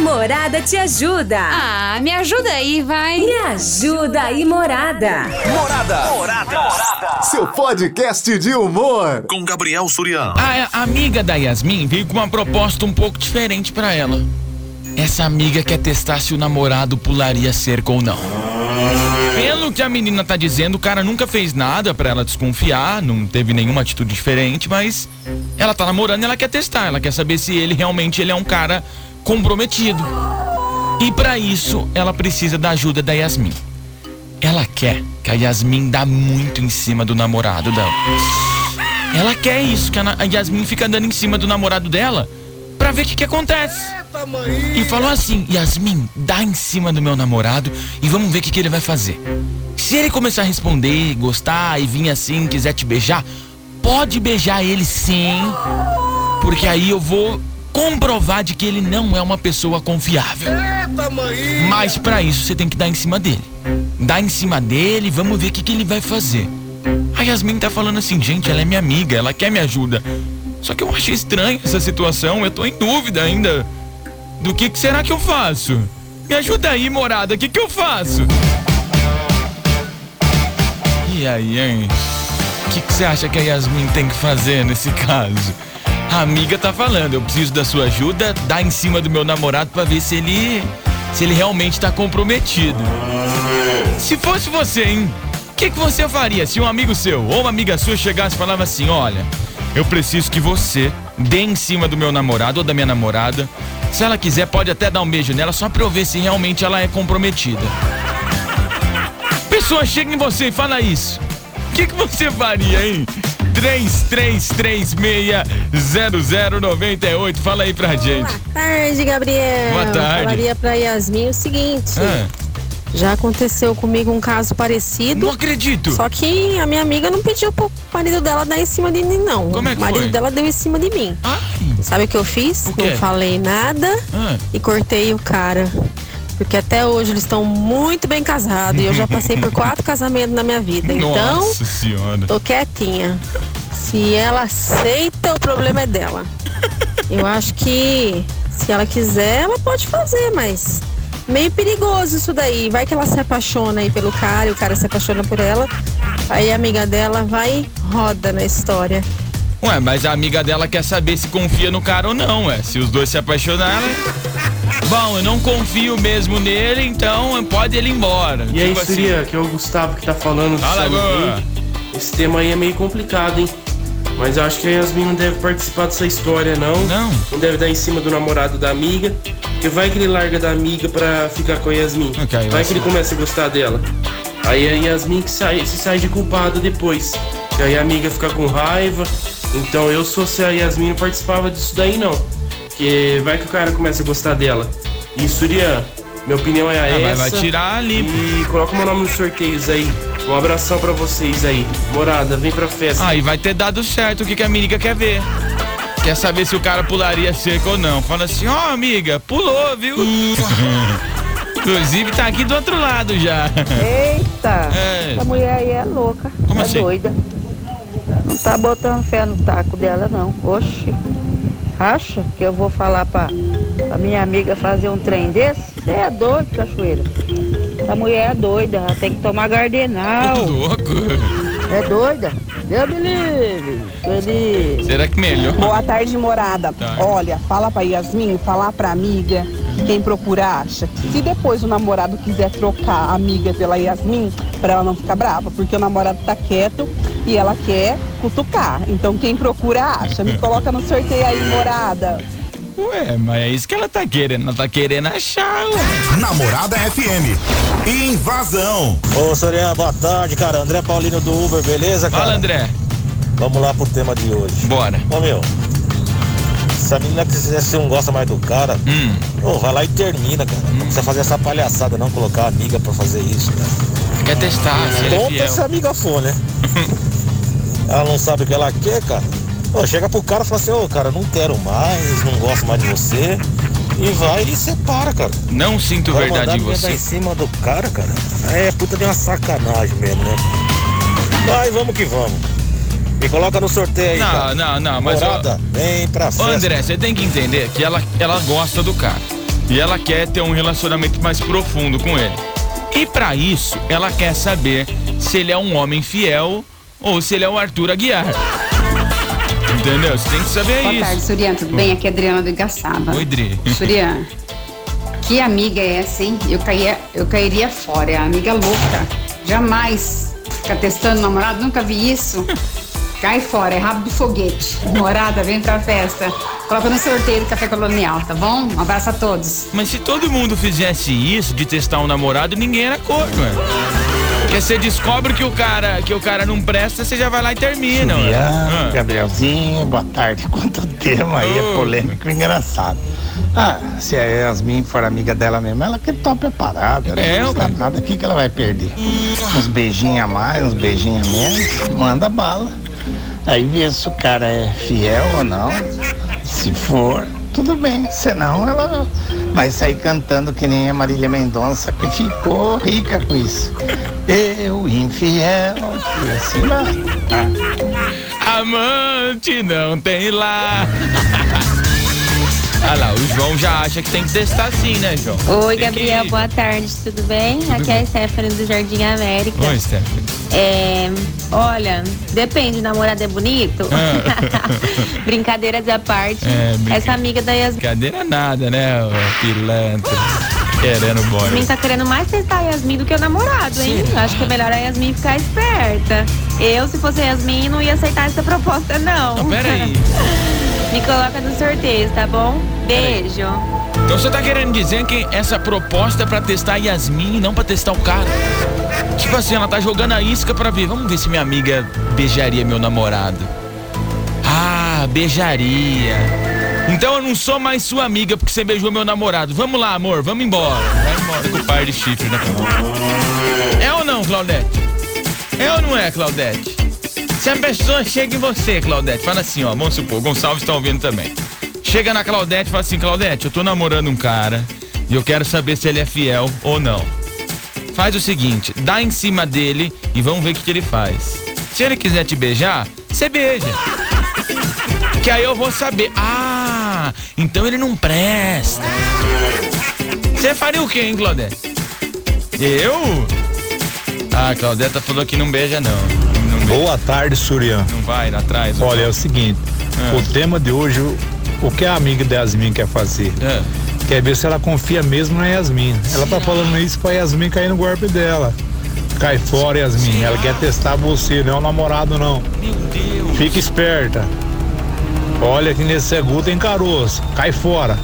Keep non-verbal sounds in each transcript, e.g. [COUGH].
Morada te ajuda. Ah, me ajuda aí, vai. Me ajuda aí, Morada. Morada. Morada. Seu podcast de humor. Com Gabriel Surian. A, a amiga da Yasmin veio com uma proposta um pouco diferente pra ela. Essa amiga quer testar se o namorado pularia cerca ou não. Pelo que a menina tá dizendo, o cara nunca fez nada pra ela desconfiar, não teve nenhuma atitude diferente, mas ela tá namorando e ela quer testar, ela quer saber se ele realmente ele é um cara comprometido. E pra isso, ela precisa da ajuda da Yasmin. Ela quer que a Yasmin dá muito em cima do namorado dela. Ela quer isso, que a Yasmin fica andando em cima do namorado dela pra ver o que, que acontece. E falou assim: Yasmin, dá em cima do meu namorado e vamos ver o que, que ele vai fazer. Se ele começar a responder, gostar e vir assim, quiser te beijar, pode beijar ele sim, porque aí eu vou comprovar de que ele não é uma pessoa confiável. Mas pra isso você tem que dar em cima dele. Dá em cima dele, vamos ver o que, que ele vai fazer. A Yasmin tá falando assim, gente, ela é minha amiga, ela quer me ajuda. Só que eu achei estranho essa situação, eu tô em dúvida ainda. Do que, que será que eu faço? Me ajuda aí, morada, o que, que eu faço? E aí, hein? O que, que você acha que a Yasmin tem que fazer nesse caso? A amiga tá falando, eu preciso da sua ajuda, dá em cima do meu namorado pra ver se ele. se ele realmente tá comprometido. Se fosse você, hein? O que, que você faria se um amigo seu ou uma amiga sua chegasse e falava assim: olha, eu preciso que você dê em cima do meu namorado ou da minha namorada. Se ela quiser, pode até dar um beijo nela só pra eu ver se realmente ela é comprometida. Pessoa chega em você e fala isso. O que, que você faria, hein? 33360098. Fala aí pra gente. Boa tarde, Gabriel. Boa tarde. Falaria pra Yasmin o seguinte: Ah, já aconteceu comigo um caso parecido. não acredito. Só que a minha amiga não pediu pro marido dela dar em cima de mim, não. Como é que o marido foi? dela deu em cima de mim. Ai, Sabe o que eu fiz? Não falei nada ah. e cortei o cara. Porque até hoje eles estão muito bem casados e eu já passei por [LAUGHS] quatro casamentos na minha vida. Então, Nossa senhora. tô quietinha. Se ela aceita, o problema é dela. [LAUGHS] Eu acho que se ela quiser, ela pode fazer, mas meio perigoso isso daí. Vai que ela se apaixona aí pelo cara e o cara se apaixona por ela. Aí a amiga dela vai e roda na história. Ué, mas a amiga dela quer saber se confia no cara ou não, ué. Se os dois se apaixonarem. Bom, eu não confio mesmo nele, então pode ele ir embora. E aí, Tipo assim. Surya, que é o Gustavo que tá falando do Fala agora. Esse tema aí é meio complicado, hein? Mas eu acho que a Yasmin não deve participar dessa história, não. Não. Não deve dar em cima do namorado da amiga. Porque vai que ele larga da amiga pra ficar com a Yasmin. Ok, vai que ele começa a gostar dela. Aí a Yasmin que sai, se sai de culpada depois. E aí a amiga fica com raiva. Então eu, se fosse a Yasmin, não participava disso daí, não. Porque vai que o cara começa a gostar dela. E Surya, minha opinião é Ah, vai, essa. vai tirar ali. E coloca meu nome nos sorteios aí. Um abração pra vocês aí. Morada, vem pra festa. Aí vai ter dado certo o que, que a amiga quer ver. Quer saber se o cara pularia cerca ou não. Fala assim, ó amiga, pulou, viu? [LAUGHS] Inclusive tá aqui do outro lado já. Eita! É. Essa mulher aí é louca. Como é assim? doida. Não tá botando fé no taco dela, não. Oxe. Acha que eu vou falar pra, pra minha amiga fazer um trem desse? Você é doido, cachoeira. Essa mulher é doida, ela tem que tomar gardenal. [LAUGHS] Louco. É doida? Deus me livre. Feliz. Será que melhor? Boa tarde, morada. Tá. Olha, fala pra Yasmin, falar pra amiga, quem procura acha. Se depois o namorado quiser trocar a amiga pela Yasmin, pra ela não ficar brava, porque o namorado tá quieto e ela quer cutucar. Então quem procura acha. Me coloca no sorteio aí, morada. Ué, mas é isso que ela tá querendo. Ela tá querendo achar, ué. Namorada FM. Invasão. Ô, Soriano, boa tarde, cara. André Paulino do Uber, beleza, cara? Fala, André. Vamos lá pro tema de hoje. Bora. Ô, meu, se a menina quiser se não gosta mais do cara, Hum. ô, vai lá e termina, cara. Não precisa fazer essa palhaçada, não colocar a amiga pra fazer isso, cara. Quer testar se ele é Conta se fiel. a amiga for, né? [LAUGHS] ela não sabe o que ela quer, cara. Ô, chega pro cara e fala assim, ô, cara, não quero mais, não gosto mais de você. E vai e separa, cara. Não sinto Vai verdade em você. em cima do cara, cara. É puta de uma sacanagem mesmo, né? Vai, vamos que vamos. Me coloca no sorteio aí, Não, cara. não, não, mas ó, Morada, vem pra festa. André, você tem que entender que ela, ela gosta do cara. E ela quer ter um relacionamento mais profundo com ele. E para isso, ela quer saber se ele é um homem fiel ou se ele é o Arthur Aguiar. Entendeu? Você tem que saber Boa isso. tarde, Surian. Tudo bem? Aqui é a Adriana do Igaçaba. Oi, Dri. [LAUGHS] Surian, que amiga é essa, hein? Eu, caía, eu cairia fora. É a amiga louca. Jamais ficar testando namorado. Nunca vi isso. [LAUGHS] Cai fora. É rabo de foguete. Namorada, vem pra festa. Coloca no sorteio do Café Colonial, tá bom? Um abraço a todos. Mas se todo mundo fizesse isso de testar um namorado, ninguém era corno, é. Porque você descobre que o cara, que o cara não presta, você já vai lá e termina. Juliano, Ah. Gabrielzinho, boa tarde. [LAUGHS] Quanto tema aí, é polêmico e engraçado. Ah, se a Yasmin for amiga dela mesmo, ela que preparada. É, não custa ué. nada, o que, que ela vai perder? Uns beijinhos a mais, uns beijinhos a menos, manda bala. Aí vê se o cara é fiel ou não. Se for, tudo bem. Senão ela vai sair cantando que nem a Marília Mendonça, que ficou rica com isso. Eu, infiel, e assim. Amante não tem lá. [LAUGHS] Ah lá, o João já acha que tem que testar sim, né, João? Oi, Tem Gabriel, que- boa tarde, tudo bem? Aqui é a Stephanie do Jardim América. Oi, Stephanie. É, olha, depende, o namorado é bonito? Ah. [LAUGHS] Brincadeiras à parte. É, brinca- Essa amiga da Yasmin Brincadeira nada, né, pilantra? Querendo boy. tá querendo mais testar a Yasmin do que o namorado, hein? Será? Acho que é melhor a Yasmin ficar esperta. Eu, se fosse Yasmin, não ia aceitar essa proposta, não. Não, pera aí. [LAUGHS] Me coloca no sorteio, tá bom? Beijo. Então você tá querendo dizer que essa proposta é pra testar a Yasmin e não pra testar o cara? Tipo assim, ela tá jogando a isca pra ver. Vamos ver se minha amiga beijaria meu namorado. Ah, beijaria. Então eu não sou mais sua amiga porque você beijou meu namorado. Vamos lá, amor, vamos embora. Vai embora com o par de chifre cabeça. É ou não, Claudete? É ou não é, Claudete? Se a pessoa chega em você, Claudete, fala assim, ó, vamos supor, Gonçalves tá ouvindo também. Chega na Claudete e fala assim, Claudete, eu tô namorando um cara e eu quero saber se ele é fiel ou não. Faz o seguinte, dá em cima dele e vamos ver o que, que ele faz. Se ele quiser te beijar, você beija. Que aí eu vou saber. Ah, então ele não presta. Você faria o quê, hein, Claudete? Eu? Ah, Claudeta falou que não beija, não. Boa tarde, Surian. não vai lá atrás. Olha, é o seguinte, Ah. o tema de hoje, o, o que a amiga da Yasmin quer fazer? É. Quer ver se ela confia mesmo na Yasmin. Ela tá falando isso pra Yasmin cair no golpe dela. Cai fora, Yasmin. Ela quer testar você, não é o namorado, não. Meu Deus. Fica esperta. Olha que nesse seguro tem caroço. Cai fora.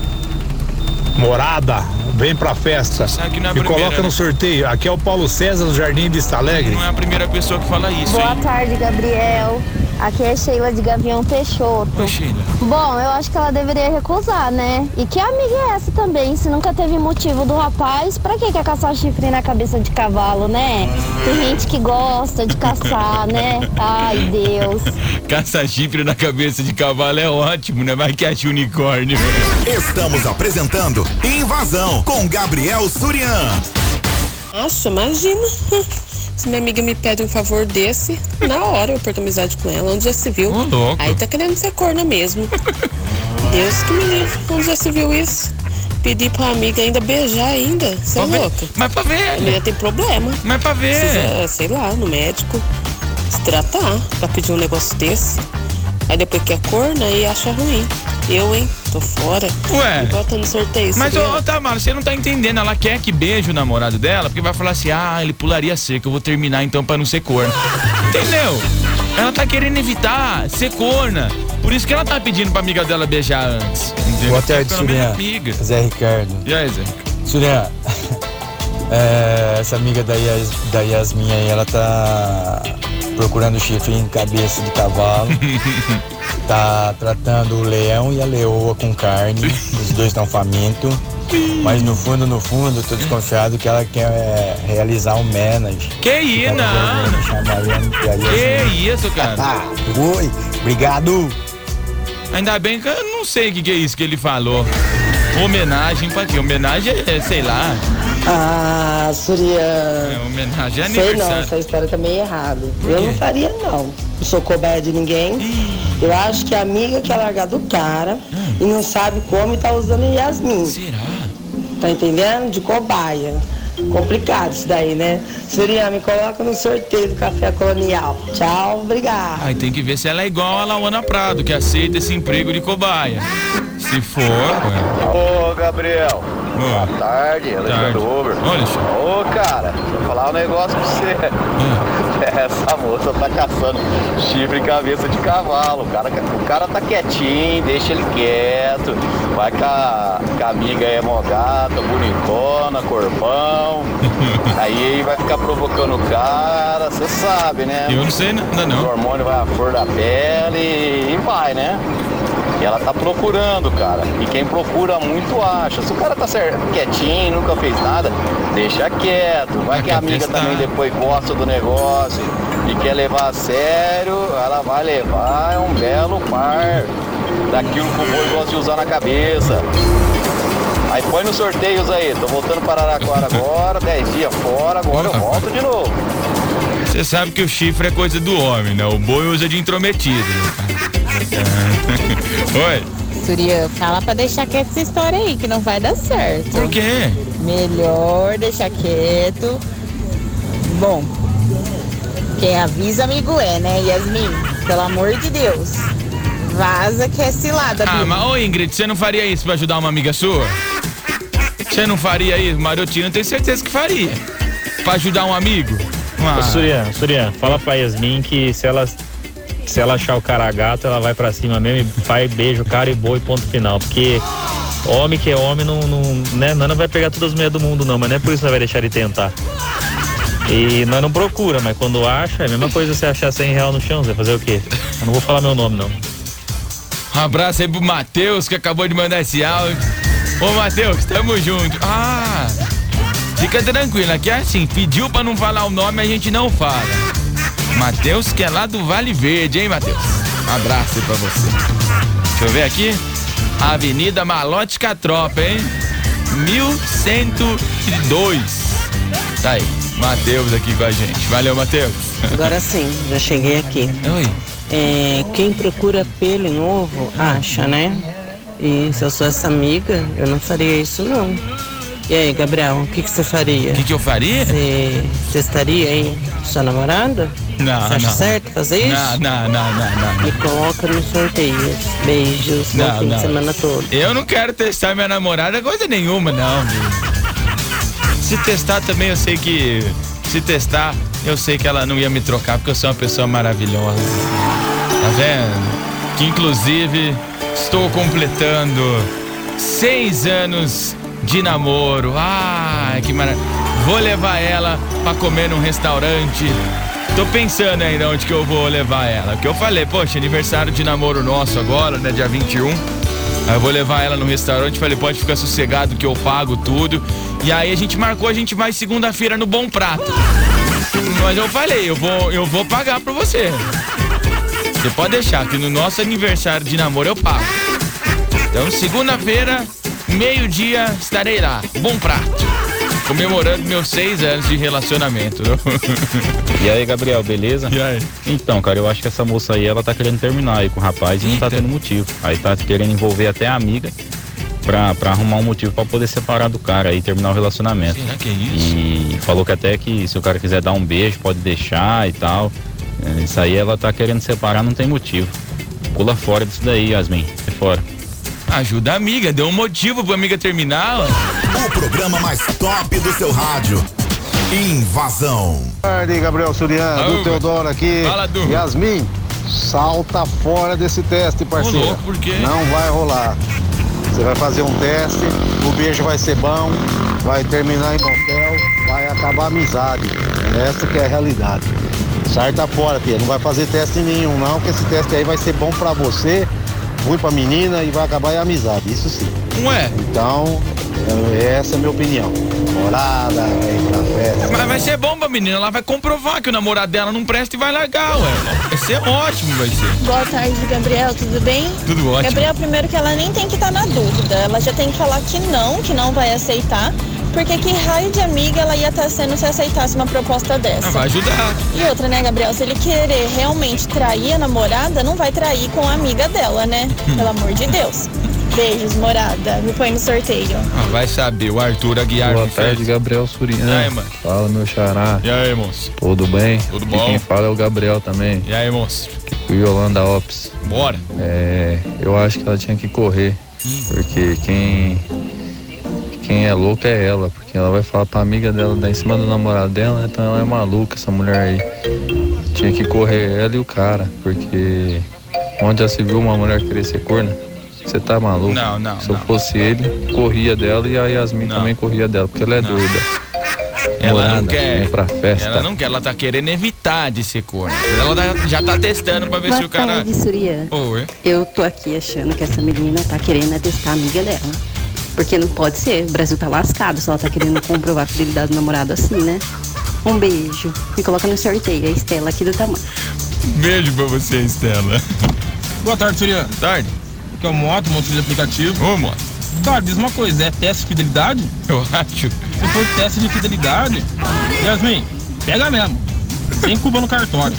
Morada, vem pra festa. Sabe que não é primeira, coloca né? no sorteio. Aqui é o Paulo César do Jardim Vista Alegre. Não é a primeira pessoa que fala isso, Boa hein? tarde, Gabriel. Aqui é Sheila de Gavião Peixoto. Oi, Sheila. Bom, eu acho que ela deveria recusar, né? E que amiga é essa também? Se nunca teve motivo do rapaz, pra que quer caçar chifre na cabeça de cavalo, né? Tem gente que gosta de caçar, né? Ai, Deus. [LAUGHS] Caça-chifre na cabeça de cavalo é ótimo, né? Vai que acha unicórnio. Estamos apresentando Invasão com Gabriel Surian. Nossa, imagina. Se minha amiga me pede um favor desse, na hora eu perco amizade com ela. Onde já se viu? Louco. Aí tá querendo ser corna mesmo. Deus que me livre. Onde já se viu isso? Pedir pra amiga ainda beijar ainda. Você é louca? Mas pra ver. A tem problema. Mas pra ver. Precisa, sei lá, no médico, se tratar pra pedir um negócio desse. Aí depois quer corna e acha ruim. Eu, hein? Tô fora. Ué. Me Bota no sorteio. Mas, ô, ô, Tamara, você não tá entendendo. Ela quer que beije o namorado dela, porque vai falar assim: ah, ele pularia cerca, eu vou terminar então pra não ser corna. Entendeu? Ela tá querendo evitar ser corna. Por isso que ela tá pedindo pra amiga dela beijar antes. Entendeu? Boa tarde, Surian. amiga. Zé Ricardo. E aí, Zé? Surian, [LAUGHS] é, essa amiga da, Yas, da Yasmin aí, ela tá procurando chifre em cabeça de cavalo. [LAUGHS] tá tratando o leão e a leoa com carne. Os dois estão famintos. Mas no fundo, no fundo, tô desconfiado que ela quer é, realizar um menage. Que isso, não. Chamaria a Yasmin. Que isso, cara? Ah, oi, obrigado. Ainda bem que eu não sei o que, que é isso que ele falou. Homenagem pra quê? Homenagem é, sei lá. Ah, Surian. É, homenagem é Sei não, essa história tá meio errada. Eu não faria, não. Não sou cobaia de ninguém. Eu acho que a amiga quer largar do cara e não sabe como e tá usando Yasmin. Será? tá entendendo? De cobaia. Complicado isso daí, né? Surya, me coloca no sorteio do café colonial. Tchau, obrigado. Aí tem que ver se ela é igual a Lauana Prado, que aceita esse emprego de cobaia. Se for, ué. Ô, Gabriel. Boa tarde, Alexandre Uber. Olha, Ô, cara, vou falar um negócio pra você. [LAUGHS] Essa moça tá caçando chifre e cabeça de cavalo. O cara, o cara tá quietinho, deixa ele quieto. Vai com a, com a amiga aí, mó gata, bonitona, corpão. [LAUGHS] Aí vai ficar provocando o cara, você sabe, né? Eu não sei nada, não. O hormônio vai à flor da pele e vai, né? E ela tá procurando, cara. E quem procura muito acha. Se o cara tá certo, quietinho, nunca fez nada, deixa quieto. Vai que a amiga também depois gosta do negócio e quer levar a sério, ela vai levar é um belo par daquilo que o boi gosta de usar na cabeça. Aí põe nos sorteios aí, tô voltando para Araraquara [LAUGHS] agora, 10 dias fora, agora eu volto de novo. Você sabe que o chifre é coisa do homem, né? O boi usa de intrometido. [LAUGHS] Oi. Surya, fala pra deixar quieto essa história aí, que não vai dar certo. Por quê? Melhor deixar quieto. Bom, quem avisa amigo é, né, Yasmin? Pelo amor de Deus. Vaza que é cilada, Ah, mas ô Ingrid, você não faria isso pra ajudar uma amiga sua? Você não faria isso? Marotinho, eu tenho certeza que faria. Pra ajudar um amigo? Ah. Ô, Surya, Surya, fala pra Yasmin que se ela, se ela achar o cara gato, ela vai pra cima mesmo e vai, beijo, cara e boa e ponto final. Porque homem que é homem não, não, né, nós não vai pegar todas as mulheres do mundo não, mas não é por isso que vai deixar ele tentar. E nós não procura, mas quando acha, é a mesma coisa você achar 100 real no chão, você vai fazer o quê? Eu não vou falar meu nome não. Um abraço aí pro Matheus que acabou de mandar esse áudio. Ô Matheus, tamo junto. Ah, fica tranquilo, aqui é assim, pediu pra não falar o nome, a gente não fala. Matheus que é lá do Vale Verde, hein, Matheus? Um abraço aí pra você. Deixa eu ver aqui. Avenida Malote Catropa, hein? 1102. Tá aí, Matheus aqui com a gente. Valeu, Matheus. Agora sim, já cheguei aqui. Oi. É, quem procura pelo em ovo, acha, né? E se eu sou essa amiga, eu não faria isso não. E aí, Gabriel, o que, que você faria? O que, que eu faria? Você, você estaria aí sua namorada? Não, Você acha não. certo fazer isso? Não, não, não, não, não. Me coloca nos sorteios. Beijos, bom Não, fim não. de semana todo. Eu não quero testar minha namorada coisa nenhuma, não. Se testar também, eu sei que. Se testar, eu sei que ela não ia me trocar, porque eu sou uma pessoa maravilhosa. Tá vendo? Que inclusive estou completando seis anos de namoro. Ah, que maravilha. Vou levar ela pra comer num restaurante. Tô pensando ainda onde que eu vou levar ela. Porque eu falei, poxa, aniversário de namoro nosso agora, né? Dia 21. Aí eu vou levar ela no restaurante, falei, pode ficar sossegado que eu pago tudo. E aí a gente marcou, a gente vai segunda-feira no Bom Prato. Mas eu falei, eu vou, eu vou pagar pra você. Você pode deixar que no nosso aniversário de namoro eu pago. Então segunda-feira, meio-dia, estarei lá. Bom Prato. Comemorando meus seis anos de relacionamento. [LAUGHS] E aí, Gabriel, beleza? E aí? Então, cara, eu acho que essa moça aí, ela tá querendo terminar aí com o rapaz e não tá tendo motivo. Aí tá querendo envolver até a amiga pra, pra arrumar um motivo pra poder separar do cara e terminar o relacionamento. Será que é isso? E falou que até que se o cara quiser dar um beijo, pode deixar e tal. É, Isso aí ela tá querendo separar, não tem motivo. Pula fora disso daí, Yasmin. É fora. Ajuda a amiga, deu um motivo pra amiga terminar. ó. O programa mais top do seu rádio. Invasão. Boa tarde, Gabriel Surian, Alô, do Teodoro aqui. Fala, Du. Yasmin, salta fora desse teste, parceiro. louco, por quê? Não vai rolar. Você vai fazer um teste, o beijo vai ser bom, vai terminar em motel, vai acabar a amizade. Essa que é a realidade. Sarta fora, filha. Não vai fazer teste nenhum, não, que esse teste aí vai ser bom pra você, ruim pra menina e vai acabar em amizade. Isso sim. Ué? Então, é- essa é a minha opinião. Morada, vai pra festa. Mas vai ser bom pra menina, ela vai comprovar que o namorado dela não presta e vai largar, ué. Vai ser ótimo, vai ser. Boa tarde, Gabriel, tudo bem? Tudo ótimo. Gabriel, primeiro que ela nem tem que estar na dúvida, ela já tem que falar que não, que não vai aceitar, porque que raio de amiga ela ia estar sendo se aceitasse uma proposta dessa? Ah, vai ajudar. E outra, né, Gabriel, se ele querer realmente trair a namorada, não vai trair com a amiga dela, né? Hum. Pelo amor de Deus. Beijos, morada. Me põe no sorteio. Ah, vai saber, o Arthur Aguiar Boa tarde, fez. Gabriel Surian. E aí, mano? Fala, meu xará. E aí, moço? Tudo bem? Tudo bom? quem fala é o Gabriel também. E aí, moço? O Yolanda Ops. Bora. É, eu acho que ela tinha que correr. Hum. Porque quem. Quem é louca é ela. Porque ela vai falar pra amiga dela dar em cima do namorado dela, então ela é maluca, essa mulher aí. Tinha que correr ela e o cara. Porque. Onde já se viu uma mulher querer ser corna? Você tá maluco? Não, não, Se eu não. fosse ele, corria dela e a Yasmin também corria dela, porque ela é doida. Ela não Morada, quer. vem pra festa. Ela não quer, ela tá querendo evitar de ser corna. Ela tá- já tá testando pra ver se o cara. tarde, Surya. Oi. Eu tô aqui achando que essa menina tá querendo testar a amiga dela. Porque não pode ser, o Brasil tá lascado se ela tá querendo comprovar a fidelidade do namorado assim, né? Um beijo. Me coloca no sorteio, a Estela aqui do tamanho. Beijo pra você, Estela. Boa tarde, Surya. Tarde. Aqui é o Moto, moto de aplicativo. Ô, Moto. Cara, diz uma coisa, é teste de fidelidade? Eu acho. Se for teste de fidelidade, Yasmin, pega mesmo. Sem culpa no cartório.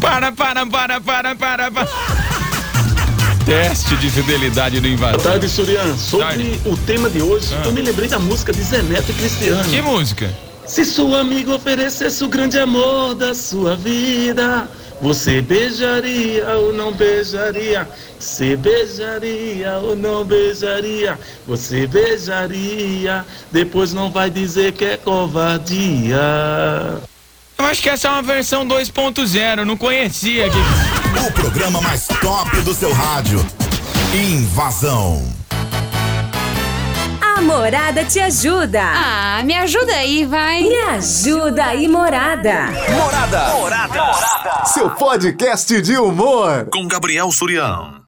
Para, para, para, para, para, para. Teste de fidelidade no invasão. Boa tarde, Surian. Sobre o tema de hoje, eu me lembrei da música de Zé Neto e Cristiano. Que música? Se seu amigo oferecesse o grande amor da sua vida, você beijaria ou não beijaria? Você beijaria ou não beijaria? Você beijaria, depois não vai dizer que é covardia. Eu acho que essa é uma versão 2.0, eu não conhecia aqui. O programa mais top do seu rádio. Invasão. A Morada te ajuda. Ah, me ajuda aí, vai. Me ajuda aí, Morada. Morada. Seu podcast de humor. Com Gabriel Surião.